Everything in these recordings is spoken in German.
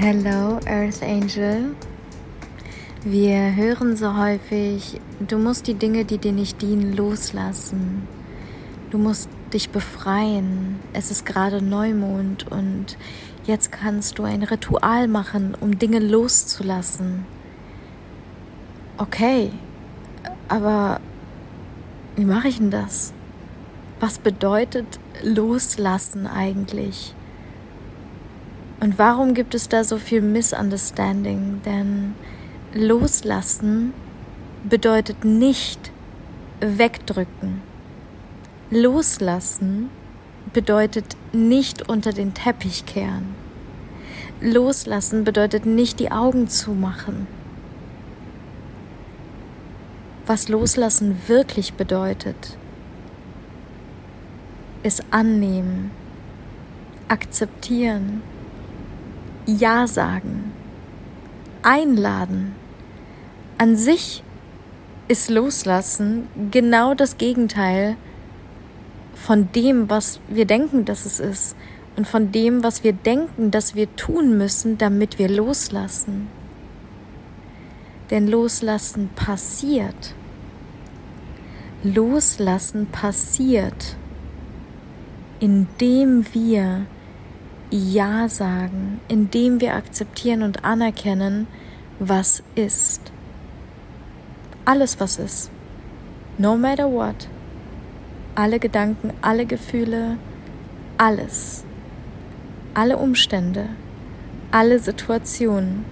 Hello, Earth Angel. Wir hören so häufig, du musst die Dinge, die dir nicht dienen, loslassen. Du musst dich befreien. Es ist gerade Neumond und jetzt kannst du ein Ritual machen, um Dinge loszulassen. Okay, aber wie mache ich denn das? Was bedeutet loslassen eigentlich? Und warum gibt es da so viel Misunderstanding? Denn loslassen bedeutet nicht wegdrücken. Loslassen bedeutet nicht unter den Teppich kehren. Loslassen bedeutet nicht die Augen zumachen. Was loslassen wirklich bedeutet, ist annehmen, akzeptieren, ja sagen, einladen. An sich ist Loslassen genau das Gegenteil von dem, was wir denken, dass es ist und von dem, was wir denken, dass wir tun müssen, damit wir loslassen. Denn Loslassen passiert. Loslassen passiert, indem wir ja sagen, indem wir akzeptieren und anerkennen, was ist. Alles, was ist. No matter what. Alle Gedanken, alle Gefühle, alles. Alle Umstände, alle Situationen,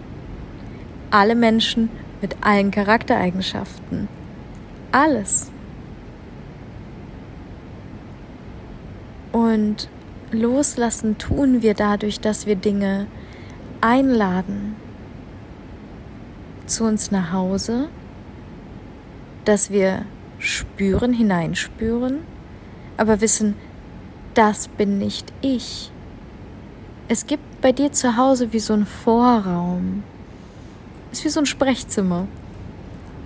alle Menschen mit allen Charaktereigenschaften. Alles. Und Loslassen tun wir dadurch, dass wir Dinge einladen zu uns nach Hause, dass wir spüren, hineinspüren, aber wissen, das bin nicht ich. Es gibt bei dir zu Hause wie so ein Vorraum. Es ist wie so ein Sprechzimmer.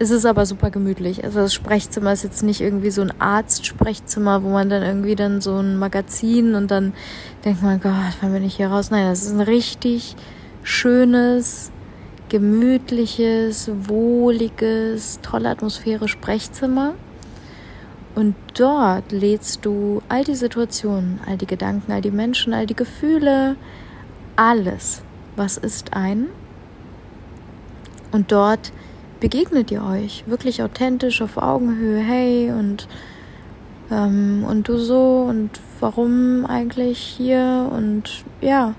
Es ist aber super gemütlich. Also das Sprechzimmer ist jetzt nicht irgendwie so ein Arztsprechzimmer, wo man dann irgendwie dann so ein Magazin und dann denkt man, Gott, wann bin ich hier raus? Nein, das ist ein richtig schönes, gemütliches, wohliges, tolle Atmosphäre Sprechzimmer. Und dort lädst du all die Situationen, all die Gedanken, all die Menschen, all die Gefühle, alles, was ist ein. Und dort begegnet ihr euch wirklich authentisch auf Augenhöhe, hey und ähm, und du so und warum eigentlich hier und ja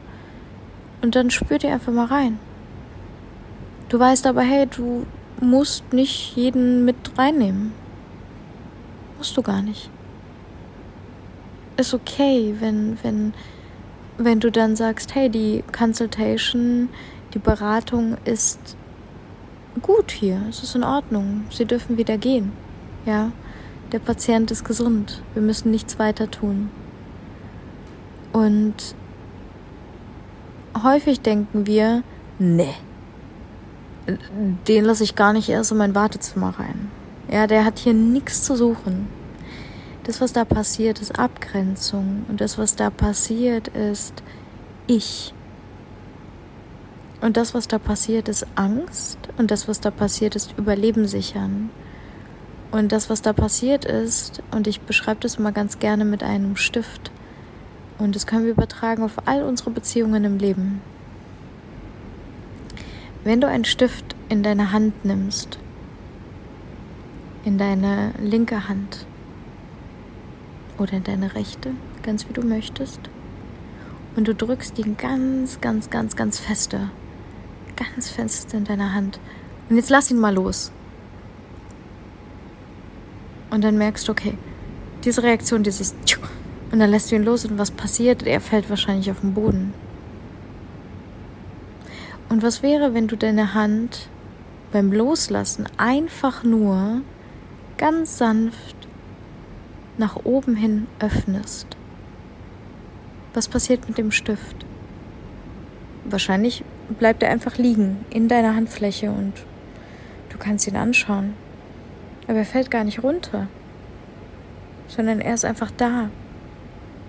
und dann spürt ihr einfach mal rein. Du weißt aber, hey, du musst nicht jeden mit reinnehmen. Musst du gar nicht. Ist okay, wenn, wenn, wenn du dann sagst, hey, die Consultation, die Beratung ist gut hier, es ist in Ordnung, Sie dürfen wieder gehen. Ja, der Patient ist gesund, wir müssen nichts weiter tun. Und häufig denken wir, nee, den lasse ich gar nicht erst in mein Wartezimmer rein. Ja, der hat hier nichts zu suchen. Das, was da passiert, ist Abgrenzung. Und das, was da passiert, ist ich. Und das, was da passiert, ist Angst. Und das, was da passiert, ist Überleben sichern. Und das, was da passiert ist, und ich beschreibe das immer ganz gerne mit einem Stift. Und das können wir übertragen auf all unsere Beziehungen im Leben. Wenn du einen Stift in deine Hand nimmst, in deine linke Hand oder in deine rechte, ganz wie du möchtest, und du drückst ihn ganz, ganz, ganz, ganz feste ganz fest in deiner Hand. Und jetzt lass ihn mal los. Und dann merkst du, okay, diese Reaktion, dieses und dann lässt du ihn los und was passiert? Er fällt wahrscheinlich auf den Boden. Und was wäre, wenn du deine Hand beim Loslassen einfach nur ganz sanft nach oben hin öffnest? Was passiert mit dem Stift? Wahrscheinlich bleibt er einfach liegen in deiner Handfläche und du kannst ihn anschauen. Aber er fällt gar nicht runter, sondern er ist einfach da.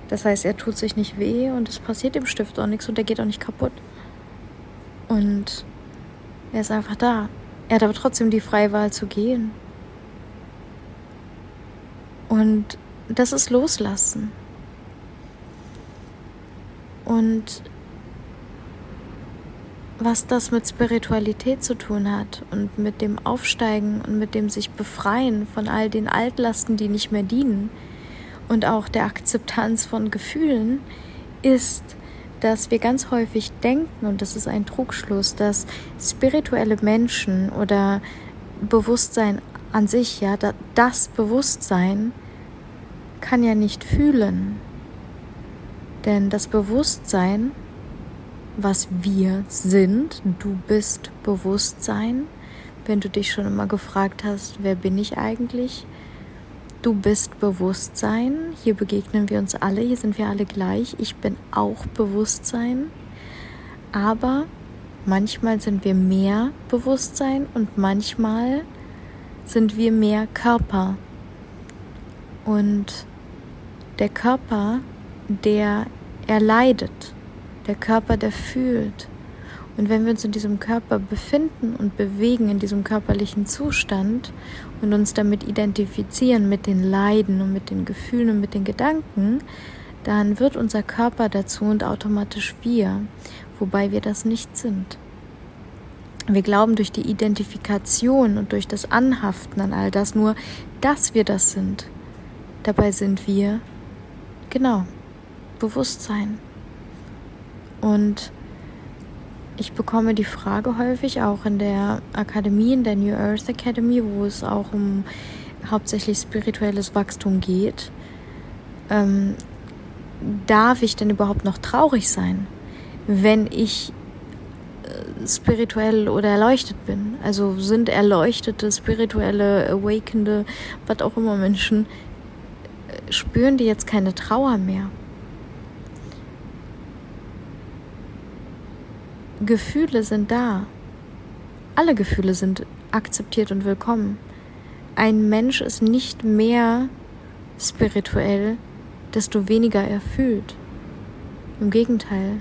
Das heißt, er tut sich nicht weh und es passiert dem Stift auch nichts und er geht auch nicht kaputt. Und er ist einfach da. Er hat aber trotzdem die freie Wahl zu gehen. Und das ist Loslassen. Und was das mit Spiritualität zu tun hat und mit dem Aufsteigen und mit dem sich befreien von all den Altlasten, die nicht mehr dienen und auch der Akzeptanz von Gefühlen, ist, dass wir ganz häufig denken, und das ist ein Trugschluss, dass spirituelle Menschen oder Bewusstsein an sich, ja, das Bewusstsein kann ja nicht fühlen. Denn das Bewusstsein was wir sind. Du bist Bewusstsein. Wenn du dich schon immer gefragt hast, wer bin ich eigentlich? Du bist Bewusstsein. Hier begegnen wir uns alle, hier sind wir alle gleich. Ich bin auch Bewusstsein. Aber manchmal sind wir mehr Bewusstsein und manchmal sind wir mehr Körper. Und der Körper, der erleidet der Körper, der fühlt. Und wenn wir uns in diesem Körper befinden und bewegen, in diesem körperlichen Zustand und uns damit identifizieren mit den Leiden und mit den Gefühlen und mit den Gedanken, dann wird unser Körper dazu und automatisch wir, wobei wir das nicht sind. Wir glauben durch die Identifikation und durch das Anhaften an all das nur, dass wir das sind. Dabei sind wir, genau, Bewusstsein. Und ich bekomme die Frage häufig auch in der Akademie, in der New Earth Academy, wo es auch um hauptsächlich spirituelles Wachstum geht. Ähm, darf ich denn überhaupt noch traurig sein, wenn ich äh, spirituell oder erleuchtet bin? Also sind erleuchtete, spirituelle, awakende, was auch immer Menschen, äh, spüren die jetzt keine Trauer mehr? Gefühle sind da. Alle Gefühle sind akzeptiert und willkommen. Ein Mensch ist nicht mehr spirituell, desto weniger er fühlt. Im Gegenteil,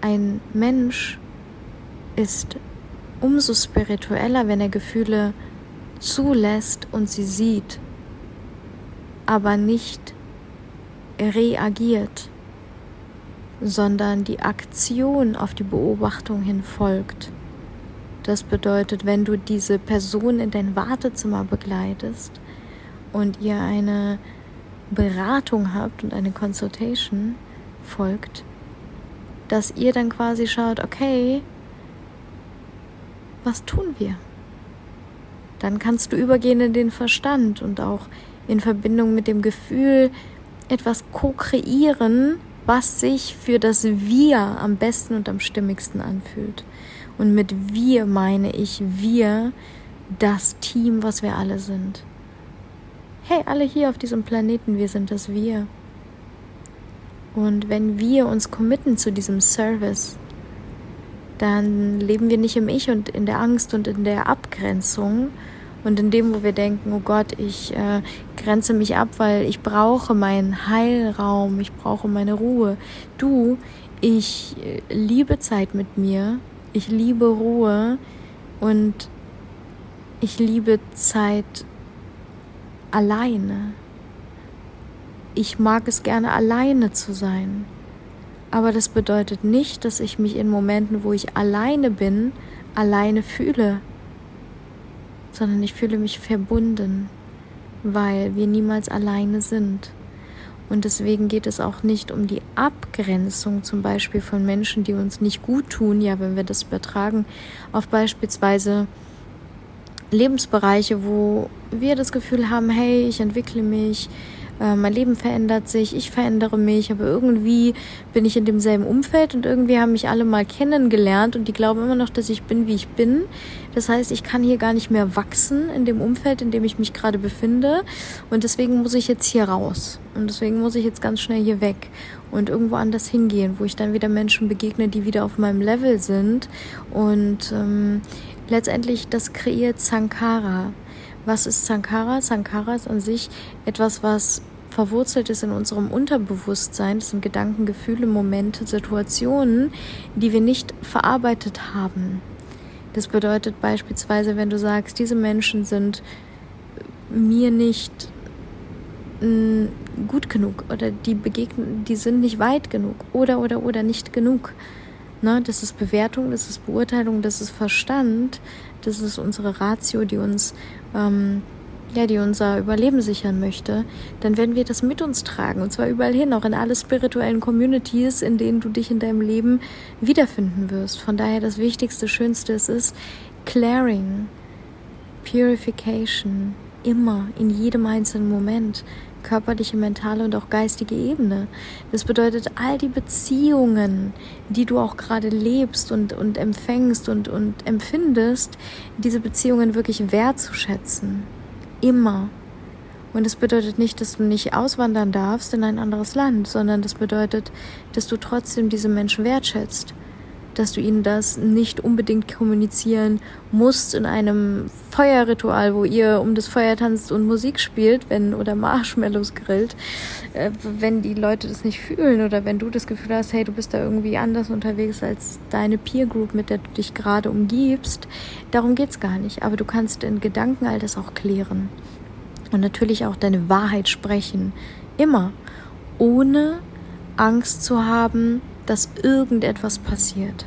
ein Mensch ist umso spiritueller, wenn er Gefühle zulässt und sie sieht, aber nicht reagiert sondern die Aktion auf die Beobachtung hin folgt. Das bedeutet, wenn du diese Person in dein Wartezimmer begleitest und ihr eine Beratung habt und eine Consultation folgt, dass ihr dann quasi schaut, okay, was tun wir? Dann kannst du übergehen in den Verstand und auch in Verbindung mit dem Gefühl etwas co-kreieren, was sich für das Wir am besten und am stimmigsten anfühlt. Und mit wir meine ich wir, das Team, was wir alle sind. Hey, alle hier auf diesem Planeten, wir sind das Wir. Und wenn wir uns committen zu diesem Service, dann leben wir nicht im Ich und in der Angst und in der Abgrenzung, und in dem, wo wir denken, oh Gott, ich äh, grenze mich ab, weil ich brauche meinen Heilraum, ich brauche meine Ruhe. Du, ich äh, liebe Zeit mit mir, ich liebe Ruhe und ich liebe Zeit alleine. Ich mag es gerne alleine zu sein. Aber das bedeutet nicht, dass ich mich in Momenten, wo ich alleine bin, alleine fühle sondern ich fühle mich verbunden, weil wir niemals alleine sind. Und deswegen geht es auch nicht um die Abgrenzung zum Beispiel von Menschen, die uns nicht gut tun, ja, wenn wir das übertragen auf beispielsweise Lebensbereiche, wo wir das Gefühl haben, hey, ich entwickle mich, äh, mein Leben verändert sich, ich verändere mich, aber irgendwie bin ich in demselben Umfeld und irgendwie haben mich alle mal kennengelernt und die glauben immer noch, dass ich bin, wie ich bin. Das heißt, ich kann hier gar nicht mehr wachsen in dem Umfeld, in dem ich mich gerade befinde und deswegen muss ich jetzt hier raus und deswegen muss ich jetzt ganz schnell hier weg und irgendwo anders hingehen, wo ich dann wieder Menschen begegne, die wieder auf meinem Level sind und ähm, letztendlich das kreiert Sankara. Was ist Sankara? Sankara ist an sich etwas, was verwurzelt ist in unserem Unterbewusstsein. Das sind Gedanken, Gefühle, Momente, Situationen, die wir nicht verarbeitet haben. Das bedeutet beispielsweise, wenn du sagst, diese Menschen sind mir nicht mm, gut genug oder die begegnen, die sind nicht weit genug oder oder oder nicht genug. Ne, das ist Bewertung, das ist Beurteilung, das ist Verstand, das ist unsere Ratio, die uns ähm, ja, die unser Überleben sichern möchte, dann werden wir das mit uns tragen. Und zwar überall hin, auch in alle spirituellen Communities, in denen du dich in deinem Leben wiederfinden wirst. Von daher das Wichtigste, Schönste ist, ist Clearing, Purification, immer, in jedem einzelnen Moment. Körperliche, mentale und auch geistige Ebene. Das bedeutet, all die Beziehungen, die du auch gerade lebst und, und empfängst und, und empfindest, diese Beziehungen wirklich wertzuschätzen immer. Und das bedeutet nicht, dass du nicht auswandern darfst in ein anderes Land, sondern das bedeutet, dass du trotzdem diese Menschen wertschätzt. Dass du ihnen das nicht unbedingt kommunizieren musst in einem Feuerritual, wo ihr um das Feuer tanzt und Musik spielt, wenn oder Marshmallows grillt, äh, wenn die Leute das nicht fühlen oder wenn du das Gefühl hast, hey, du bist da irgendwie anders unterwegs als deine Peer Group, mit der du dich gerade umgibst. Darum geht's gar nicht. Aber du kannst in Gedanken all das auch klären und natürlich auch deine Wahrheit sprechen. Immer. Ohne Angst zu haben, dass irgendetwas passiert.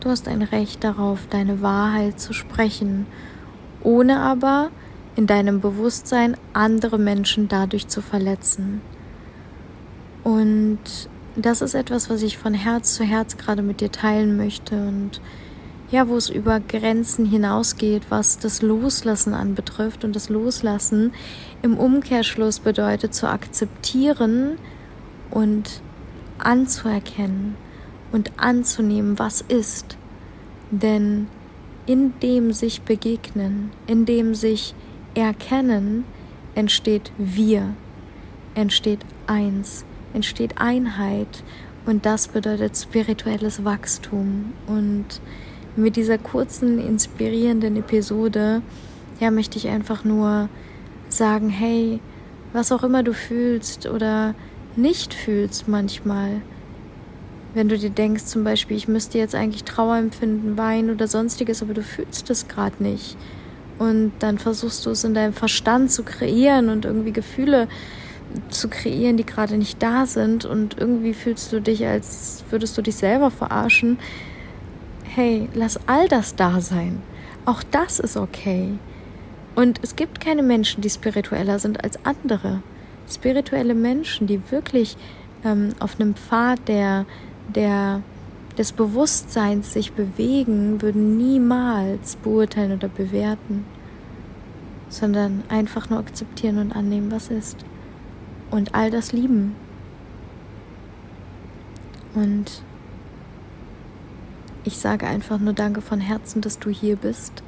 Du hast ein Recht darauf, deine Wahrheit zu sprechen, ohne aber in deinem Bewusstsein andere Menschen dadurch zu verletzen. Und das ist etwas, was ich von Herz zu Herz gerade mit dir teilen möchte und ja, wo es über Grenzen hinausgeht, was das Loslassen anbetrifft. Und das Loslassen im Umkehrschluss bedeutet zu akzeptieren und anzuerkennen und anzunehmen, was ist. Denn in dem sich begegnen, in dem sich erkennen, entsteht wir, entsteht eins, entsteht Einheit und das bedeutet spirituelles Wachstum und mit dieser kurzen, inspirierenden Episode, ja, möchte ich einfach nur sagen, hey, was auch immer du fühlst oder nicht fühlst manchmal, wenn du dir denkst, zum Beispiel, ich müsste jetzt eigentlich Trauer empfinden, weinen oder sonstiges, aber du fühlst es gerade nicht. Und dann versuchst du es in deinem Verstand zu kreieren und irgendwie Gefühle zu kreieren, die gerade nicht da sind. Und irgendwie fühlst du dich, als würdest du dich selber verarschen hey, lass all das da sein. Auch das ist okay. Und es gibt keine Menschen, die spiritueller sind als andere. Spirituelle Menschen, die wirklich ähm, auf einem Pfad der, der, des Bewusstseins sich bewegen, würden niemals beurteilen oder bewerten, sondern einfach nur akzeptieren und annehmen, was ist. Und all das lieben. Und ich sage einfach nur danke von Herzen, dass du hier bist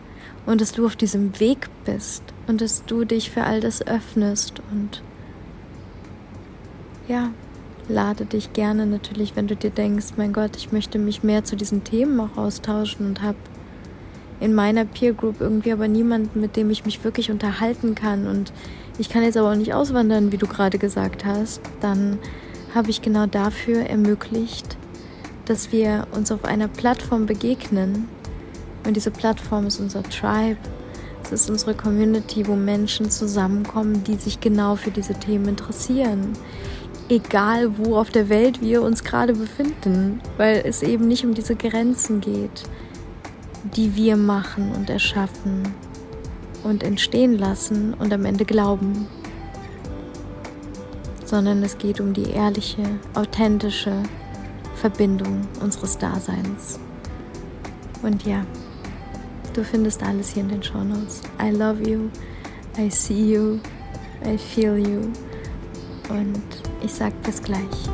und dass du auf diesem Weg bist und dass du dich für all das öffnest und ja, lade dich gerne natürlich, wenn du dir denkst, mein Gott, ich möchte mich mehr zu diesen Themen auch austauschen und habe in meiner Peer Group irgendwie aber niemanden, mit dem ich mich wirklich unterhalten kann und ich kann jetzt aber auch nicht auswandern, wie du gerade gesagt hast, dann habe ich genau dafür ermöglicht, dass wir uns auf einer Plattform begegnen. Und diese Plattform ist unser Tribe. Es ist unsere Community, wo Menschen zusammenkommen, die sich genau für diese Themen interessieren. Egal, wo auf der Welt wir uns gerade befinden, weil es eben nicht um diese Grenzen geht, die wir machen und erschaffen und entstehen lassen und am Ende glauben, sondern es geht um die ehrliche, authentische, Verbindung unseres Daseins. Und ja, du findest alles hier in den Show Notes. I love you, I see you, I feel you. Und ich sag bis gleich.